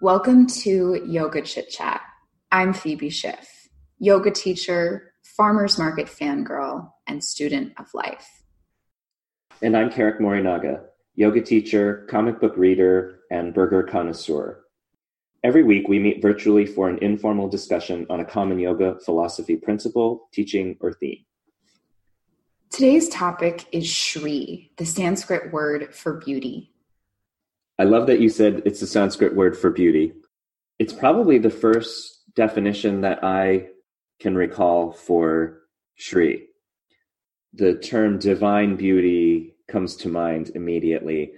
Welcome to Yoga Chit Chat. I'm Phoebe Schiff, yoga teacher, farmers market fangirl, and student of life. And I'm Keric Morinaga, yoga teacher, comic book reader, and burger connoisseur. Every week, we meet virtually for an informal discussion on a common yoga philosophy principle, teaching, or theme. Today's topic is Shri, the Sanskrit word for beauty. I love that you said it's a Sanskrit word for beauty. It's probably the first definition that I can recall for Shri. The term divine beauty comes to mind immediately,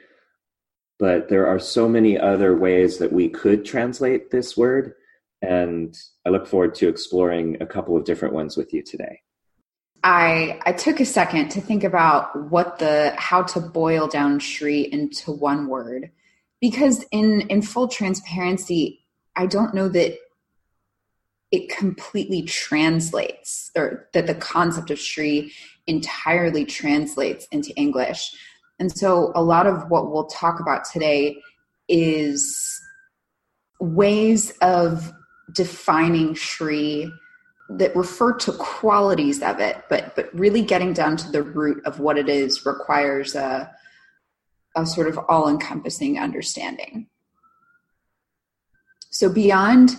but there are so many other ways that we could translate this word, and I look forward to exploring a couple of different ones with you today. I I took a second to think about what the how to boil down Shri into one word because in in full transparency i don't know that it completely translates or that the concept of shri entirely translates into english. And so a lot of what we'll talk about today is ways of defining shri that refer to qualities of it but but really getting down to the root of what it is requires a a sort of all encompassing understanding. So, beyond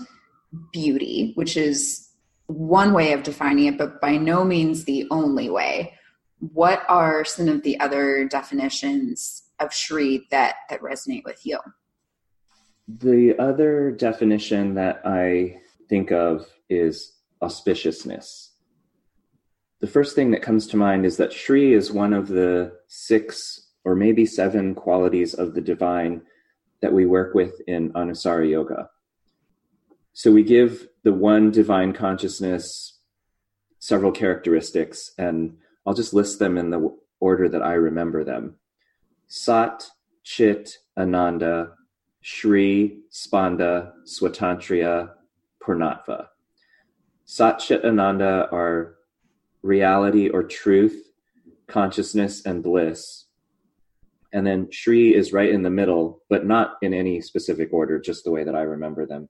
beauty, which is one way of defining it, but by no means the only way, what are some of the other definitions of Shri that, that resonate with you? The other definition that I think of is auspiciousness. The first thing that comes to mind is that Shri is one of the six or maybe seven qualities of the divine that we work with in Anusara Yoga. So we give the one divine consciousness several characteristics, and I'll just list them in the order that I remember them Sat, Chit, Ananda, Shri, Spanda, Swatantriya, Purnatva. Sat, Chit, Ananda are reality or truth, consciousness, and bliss and then Shri is right in the middle, but not in any specific order, just the way that I remember them.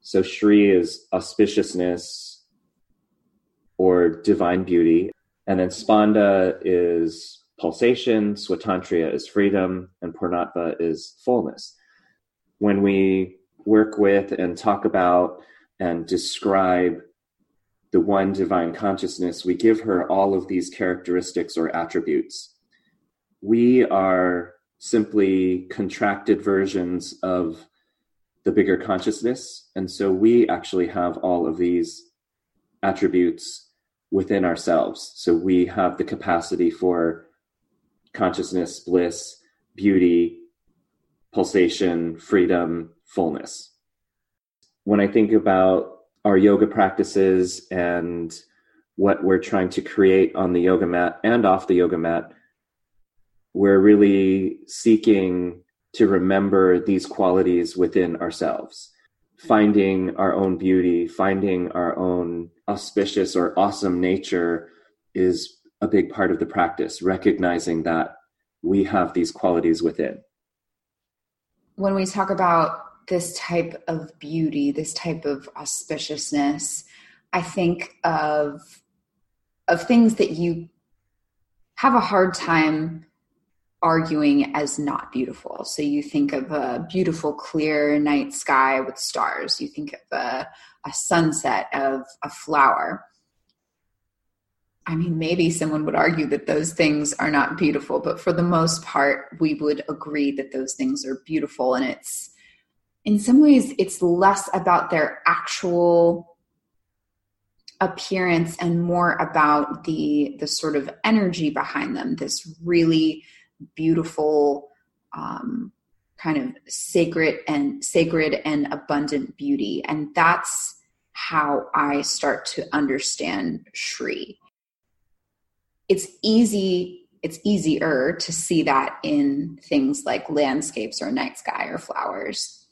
So Shri is auspiciousness or divine beauty, and then Spanda is pulsation, Swatantriya is freedom, and Purnatva is fullness. When we work with and talk about and describe the one divine consciousness, we give her all of these characteristics or attributes we are simply contracted versions of the bigger consciousness. And so we actually have all of these attributes within ourselves. So we have the capacity for consciousness, bliss, beauty, pulsation, freedom, fullness. When I think about our yoga practices and what we're trying to create on the yoga mat and off the yoga mat, we're really seeking to remember these qualities within ourselves, finding our own beauty, finding our own auspicious or awesome nature is a big part of the practice, recognizing that we have these qualities within. When we talk about this type of beauty, this type of auspiciousness, I think of of things that you have a hard time arguing as not beautiful. So you think of a beautiful, clear night sky with stars. You think of a, a sunset of a flower. I mean, maybe someone would argue that those things are not beautiful, but for the most part, we would agree that those things are beautiful. And it's, in some ways, it's less about their actual appearance and more about the the sort of energy behind them this really beautiful um, kind of sacred and sacred and abundant beauty. And that's how i start to understand shri it's easy it's easier to see that in things like landscapes or night sky or flowers.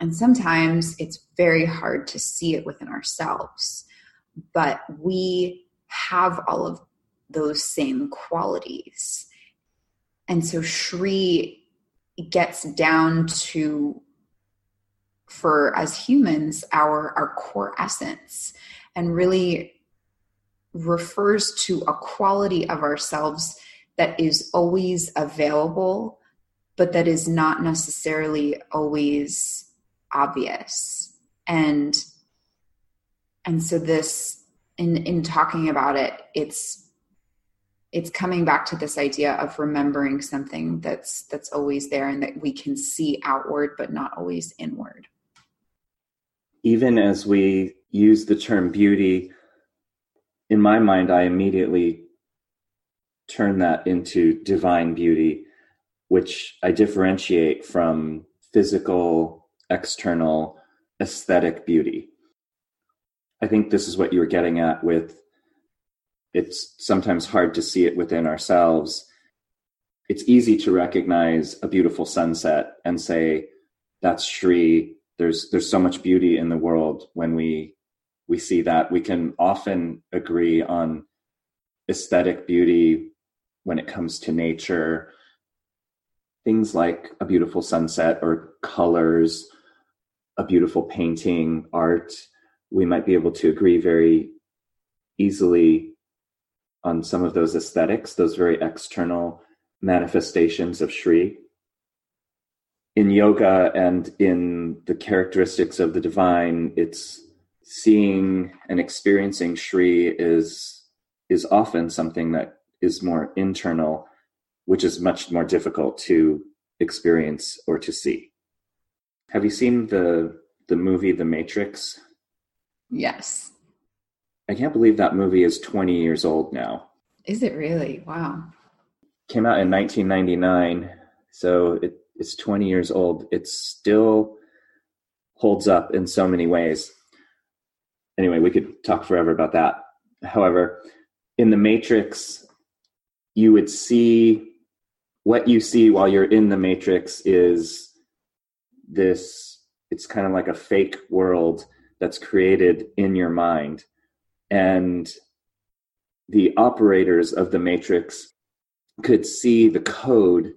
And sometimes it's very hard to see it within ourselves. But we have all of those same qualities and so Shri gets down to for as humans our our core essence and really refers to a quality of ourselves that is always available but that is not necessarily always obvious. And and so this in in talking about it it's it's coming back to this idea of remembering something that's that's always there and that we can see outward but not always inward. Even as we use the term beauty in my mind i immediately turn that into divine beauty which i differentiate from physical external aesthetic beauty. I think this is what you were getting at with it's sometimes hard to see it within ourselves. It's easy to recognize a beautiful sunset and say, that's Shri. There's there's so much beauty in the world when we we see that. We can often agree on aesthetic beauty when it comes to nature. Things like a beautiful sunset or colors, a beautiful painting, art we might be able to agree very easily on some of those aesthetics, those very external manifestations of Shri. In yoga and in the characteristics of the divine, it's seeing and experiencing Shri is is often something that is more internal, which is much more difficult to experience or to see. Have you seen the the movie The Matrix? Yes. I can't believe that movie is 20 years old now. Is it really? Wow. Came out in 1999, so it, it's 20 years old. It still holds up in so many ways. Anyway, we could talk forever about that. However, in the Matrix, you would see what you see while you're in the Matrix is this, it's kind of like a fake world that's created in your mind. And the operators of the matrix could see the code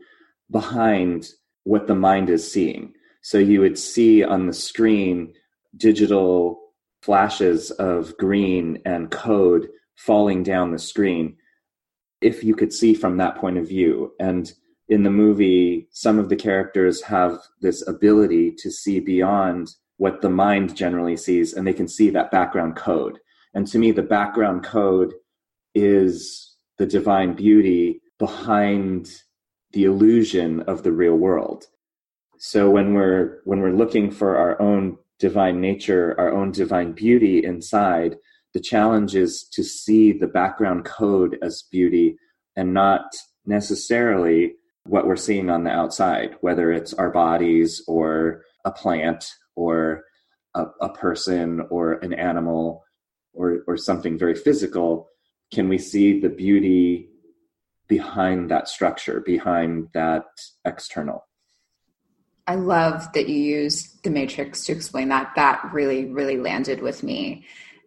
behind what the mind is seeing. So you would see on the screen digital flashes of green and code falling down the screen if you could see from that point of view. And in the movie, some of the characters have this ability to see beyond what the mind generally sees and they can see that background code and to me the background code is the divine beauty behind the illusion of the real world. So when we're when we're looking for our own divine nature our own divine beauty inside the challenge is to see the background code as beauty and not necessarily what we're seeing on the outside whether it's our bodies or a plant or a, a person or an animal or or something very physical can we see the beauty behind that structure behind that external? I love that you use the matrix to explain that. That really really landed with me.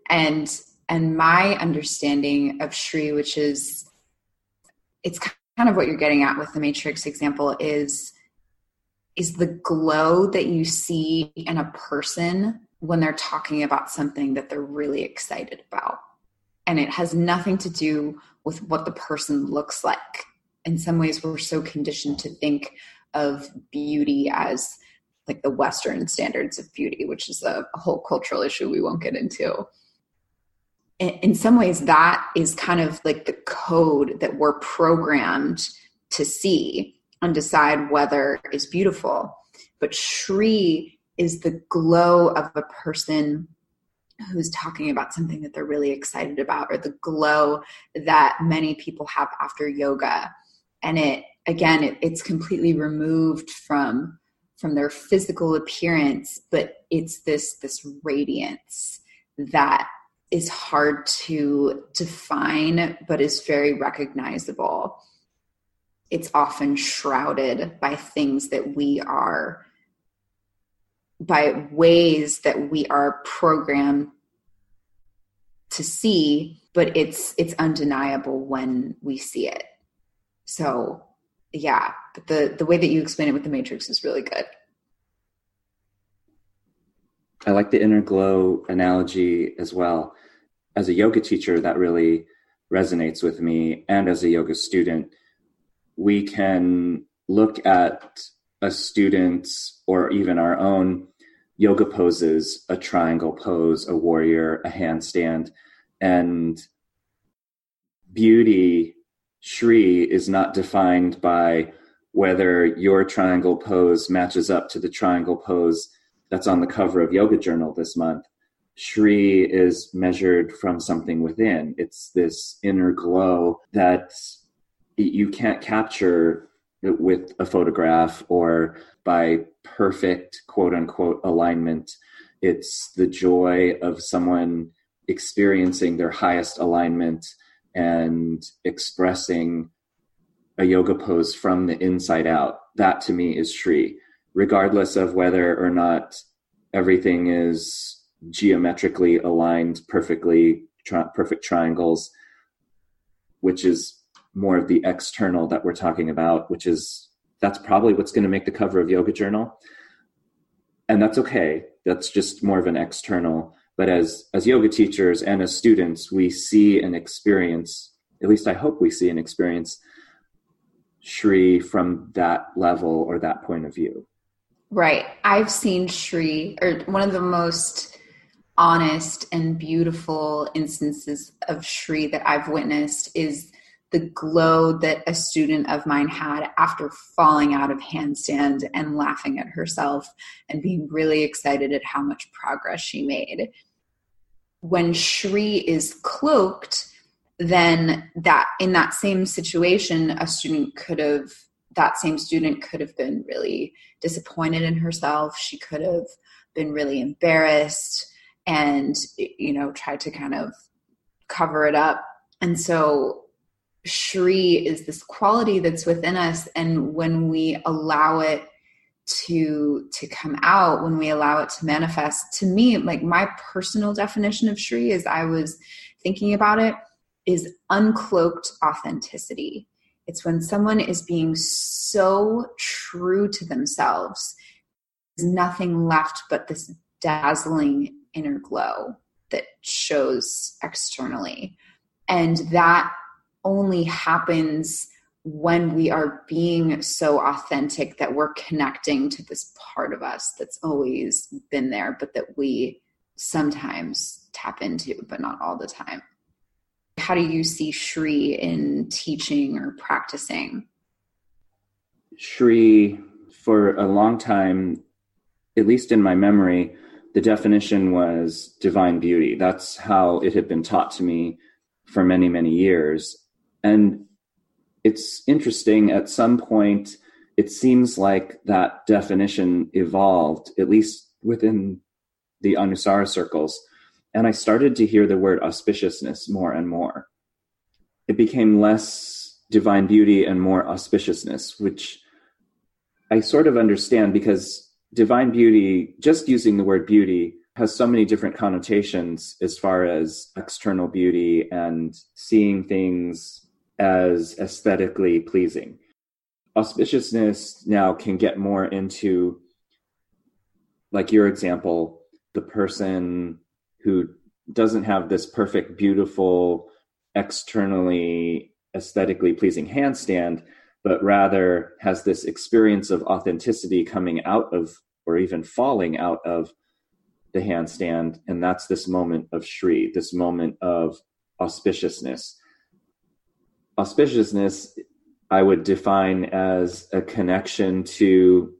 And and my understanding of shri which is it's kind of what you're getting at with the matrix example is is the glow that you see in a person when they're talking about something that they're really excited about. And it has nothing to do with what the person looks like. In some ways, we're so conditioned to think of beauty as like the Western standards of beauty, which is a, a whole cultural issue we won't get into. In, in some ways, that is kind of like the code that we're programmed to see and decide whether is beautiful. But Shri is the glow of a person who's talking about something that they're really excited about, or the glow that many people have after yoga. And it again, it, it's completely removed from from their physical appearance, but it's this this radiance that is hard to define, but is very recognizable it's often shrouded by things that we are by ways that we are programmed to see but it's it's undeniable when we see it so yeah but the the way that you explain it with the matrix is really good I like the inner glow analogy as well. As a yoga teacher, that really resonates with me. And as a yoga student, we can look at a student's or even our own yoga poses, a triangle pose, a warrior, a handstand, and beauty, Shri, is not defined by whether your triangle pose matches up to the triangle pose that's on the cover of Yoga Journal this month. Shri is measured from something within. It's this inner glow that you can't capture with a photograph or by perfect quote unquote alignment. It's the joy of someone experiencing their highest alignment and expressing a yoga pose from the inside out. That to me is Shri, regardless of whether or not everything is geometrically aligned perfectly, tri- perfect triangles, which is more of the external that we're talking about, which is that's probably what's going to make the cover of Yoga Journal. And that's okay. That's just more of an external. But as as yoga teachers and as students, we see and experience, at least I hope we see and experience Shri from that level or that point of view. Right. I've seen Shri, or one of the most honest and beautiful instances of Shri that I've witnessed is the glow that a student of mine had after falling out of handstand and laughing at herself and being really excited at how much progress she made. When Shri is cloaked, then that in that same situation, a student could have that same student could have been really disappointed in herself. She could have been really embarrassed and you know tried to kind of cover it up. And so Shri is this quality that's within us and when we allow it to to come out when we allow it to manifest to me like my personal definition of shri as i was thinking about it is uncloaked authenticity. It's when someone is being so true to themselves there's nothing left but this dazzling inner glow that shows externally. And that only happens when we are being so authentic that we're connecting to this part of us that's always been there, but that we sometimes tap into, but not all the time. How do you see Shri in teaching or practicing? Shri, for a long time, at least in my memory, the definition was divine beauty. That's how it had been taught to me for many, many years. And it's interesting at some point it seems like that definition evolved at least within the anusara circles and i started to hear the word auspiciousness more and more. It became less divine beauty and more auspiciousness which i sort of understand because divine beauty just using the word beauty has so many different connotations as far as external beauty and seeing things as aesthetically pleasing. Auspiciousness now can get more into, like your example, the person who doesn't have this perfect, beautiful, externally aesthetically pleasing handstand, but rather has this experience of authenticity coming out of, or even falling out of the handstand. And that's this moment of Shri, this moment of auspiciousness auspiciousness I would define as a connection to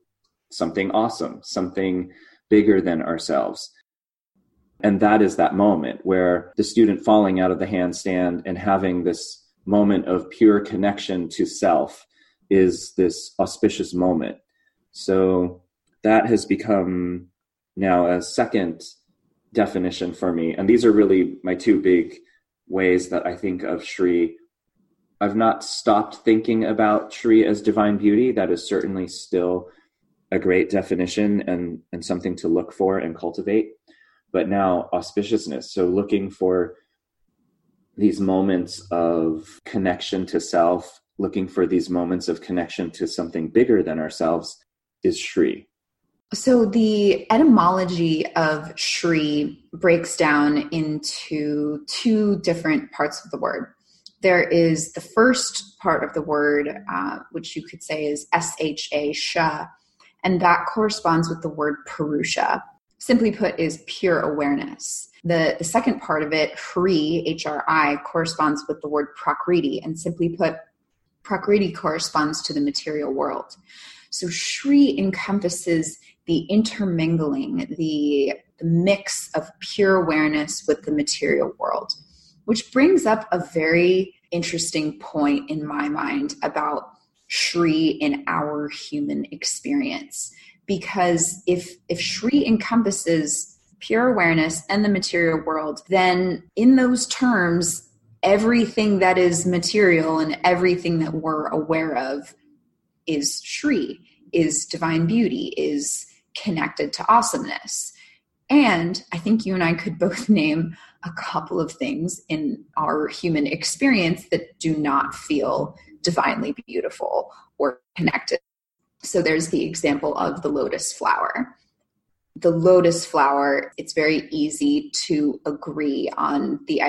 something awesome, something bigger than ourselves. And that is that moment where the student falling out of the handstand and having this moment of pure connection to self is this auspicious moment. So that has become now a second definition for me. And these are really my two big ways that I think of Shri I've not stopped thinking about Shri as divine beauty. That is certainly still a great definition and, and something to look for and cultivate. But now auspiciousness. So looking for these moments of connection to self, looking for these moments of connection to something bigger than ourselves is Shri. So, the etymology of Shri breaks down into two different parts of the word. There is the first part of the word, uh, which you could say is S H A, Sha, and that corresponds with the word Purusha. Simply put, is pure awareness. The, the second part of it, Hri, H R I, corresponds with the word Prakriti, and simply put, Prakriti corresponds to the material world. So Shri encompasses the intermingling, the, the mix of pure awareness with the material world, which brings up a very interesting point in my mind about Shri in our human experience. Because if if Shri encompasses pure awareness and the material world, then in those terms, everything that is material and everything that we're aware of is Shri, is divine beauty, is connected to awesomeness. And I think you and I could both name a couple of things in our human experience that do not feel divinely beautiful or connected. So there's the example of the lotus flower. The lotus flower, it's very easy to agree on the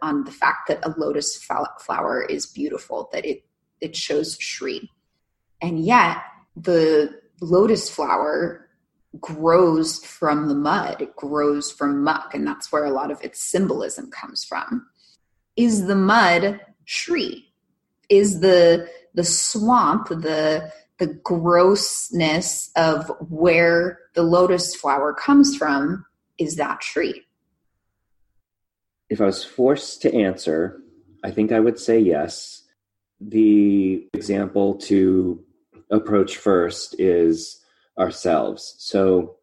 on the fact that a lotus flower is beautiful, that it it shows Shri. And yet the lotus flower grows from the mud, it grows from muck, and that's where a lot of its symbolism comes from. Is the mud Shri? Is the the swamp, the the grossness of where the lotus flower comes from, is that Shri? If I was forced to answer, I think I would say yes. The example to approach first is ourselves. So,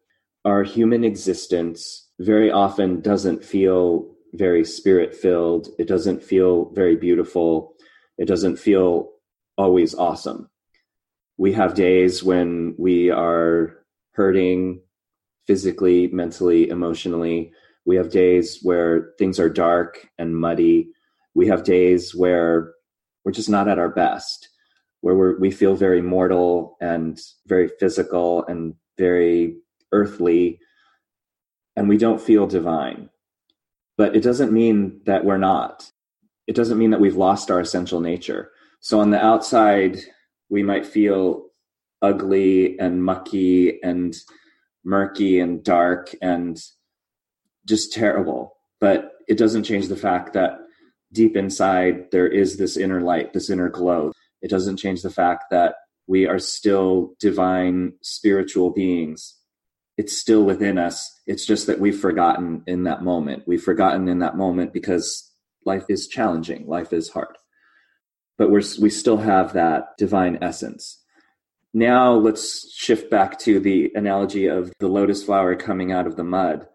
our human existence very often doesn't feel very spirit filled. It doesn't feel very beautiful. It doesn't feel always awesome. We have days when we are hurting physically, mentally, emotionally. We have days where things are dark and muddy. We have days where we're just not at our best where we we feel very mortal and very physical and very earthly, and we don't feel divine. But it doesn't mean that we're not. It doesn't mean that we've lost our essential nature. So on the outside, we might feel ugly and mucky and murky and dark and just terrible. But it doesn't change the fact that deep inside there is this inner light, this inner glow it doesn't change the fact that we are still divine spiritual beings. It's still within us. It's just that we've forgotten in that moment. We've forgotten in that moment because life is challenging, life is hard. But we're, we still have that divine essence. Now let's shift back to the analogy of the lotus flower coming out of the mud.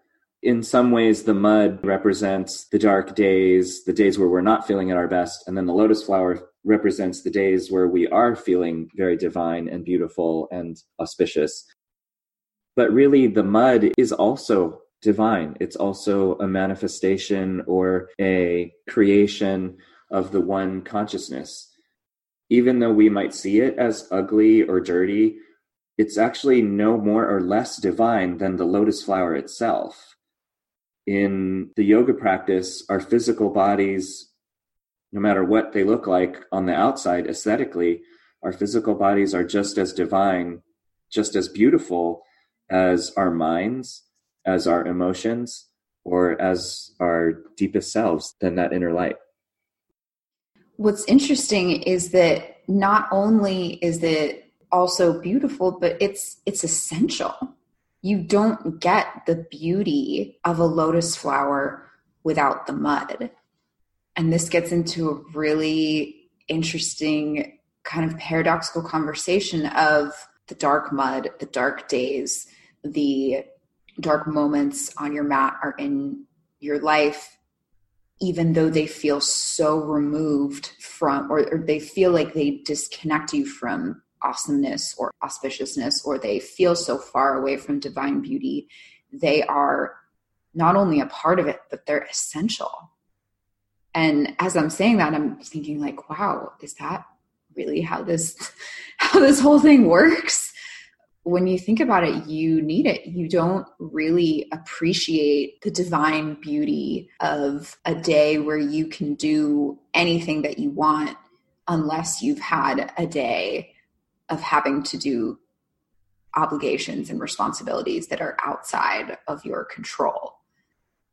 In some ways, the mud represents the dark days, the days where we're not feeling at our best, and then the lotus flower represents the days where we are feeling very divine and beautiful and auspicious. But really, the mud is also divine. It's also a manifestation or a creation of the one consciousness. Even though we might see it as ugly or dirty, it's actually no more or less divine than the lotus flower itself. In the yoga practice, our physical bodies no matter what they look like on the outside aesthetically, our physical bodies are just as divine, just as beautiful as our minds, as our emotions, or as our deepest selves than that inner light. What's interesting is that not only is it also beautiful, but it's it's essential. You don't get the beauty of a lotus flower without the mud and this gets into a really interesting kind of paradoxical conversation of the dark mud, the dark days, the dark moments on your mat or in your life, even though they feel so removed from, or, or they feel like they disconnect you from awesomeness or auspiciousness, or they feel so far away from divine beauty, they are not only a part of it, but they're essential and as i'm saying that i'm thinking like wow is that really how this how this whole thing works when you think about it, you need it. You don't really appreciate the divine beauty of a day where you can do anything that you want unless you've had a day of having to do obligations and responsibilities that are outside of your control.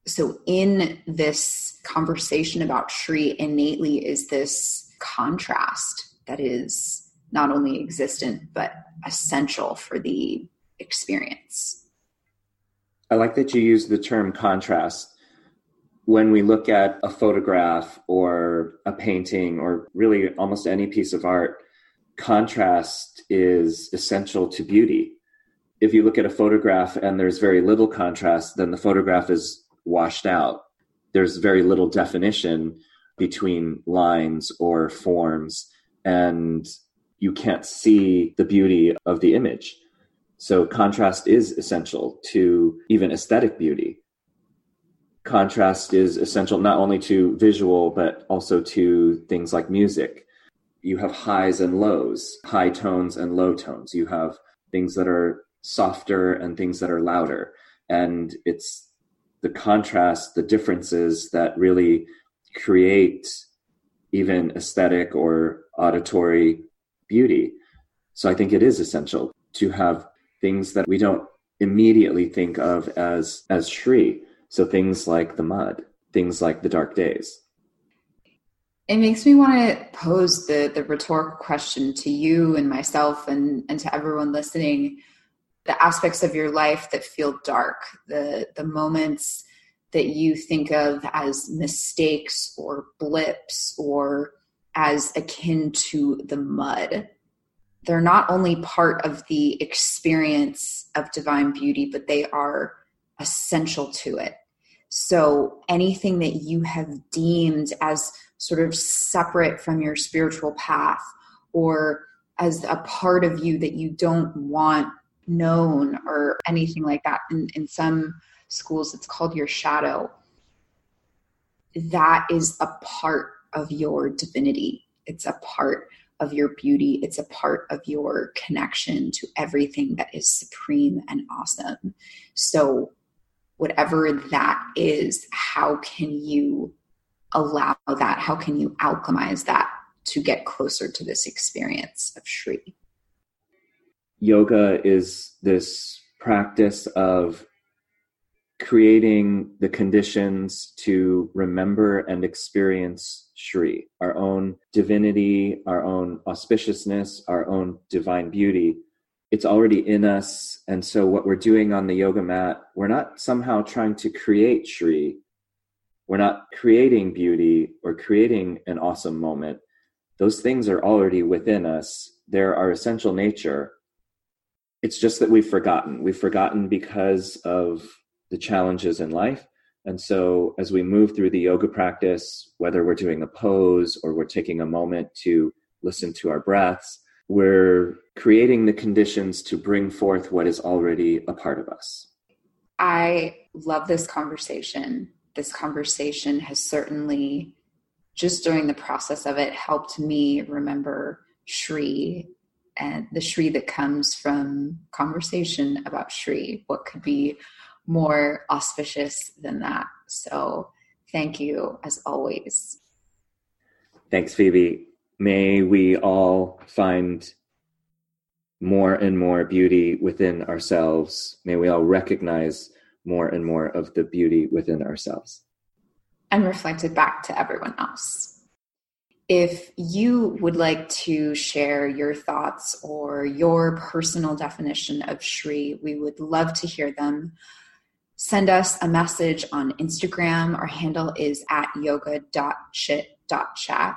So, in this conversation about Shri, innately is this contrast that is not only existent but essential for the experience. I like that you use the term contrast. When we look at a photograph or a painting or really almost any piece of art, contrast is essential to beauty. If you look at a photograph and there's very little contrast, then the photograph is washed out. There's very little definition between lines or forms. And you can't see the beauty of the image. So contrast is essential to even aesthetic beauty. Contrast is essential not only to visual, but also to things like music. You have highs and lows, high tones and low tones. You have things that are softer and things that are louder. And it's the contrast, the differences that really create even aesthetic or auditory beauty. So I think it is essential to have things that we don't immediately think of as as Shri. So things like the mud, things like the dark days. It makes me want to pose the the rhetorical question to you and myself and and to everyone listening. The aspects of your life that feel dark, the the moments that you think of as mistakes or blips or as akin to the mud. They're not only part of the experience of divine beauty, but they are essential to it. So anything that you have deemed as sort of separate from your spiritual path or as a part of you that you don't want known or anything like that. In, in some schools, it's called your shadow. That is a part of your divinity. It's a part of your beauty. It's a part of your connection to everything that is supreme and awesome. So, whatever that is, how can you allow that? How can you alchemize that to get closer to this experience of Shri? Yoga is this practice of creating the conditions to remember and experience Shri, our own divinity, our own auspiciousness, our own divine beauty. It's already in us. And so, what we're doing on the yoga mat, we're not somehow trying to create Shri. We're not creating beauty or creating an awesome moment. Those things are already within us, they're our essential nature. It's just that we've forgotten. We've forgotten because of the challenges in life. And so, as we move through the yoga practice, whether we're doing a pose or we're taking a moment to listen to our breaths, we're creating the conditions to bring forth what is already a part of us. I love this conversation. This conversation has certainly, just during the process of it, helped me remember Shri and the Shri that comes from conversation about Shri. What could be more auspicious than that. So thank you as always. Thanks, Phoebe. May we all find more and more beauty within ourselves. May we all recognize more and more of the beauty within ourselves. And reflect it back to everyone else. If you would like to share your thoughts or your personal definition of Shri, we would love to hear them send us a message on Instagram. Our handle is at yoga.chit.chat.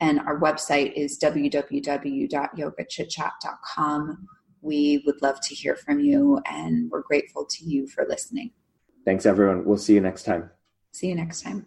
And our website is www.yogachitchat.com. We would love to hear from you, and we're grateful to you for listening. Thanks, everyone. We'll see you next time. See you next time.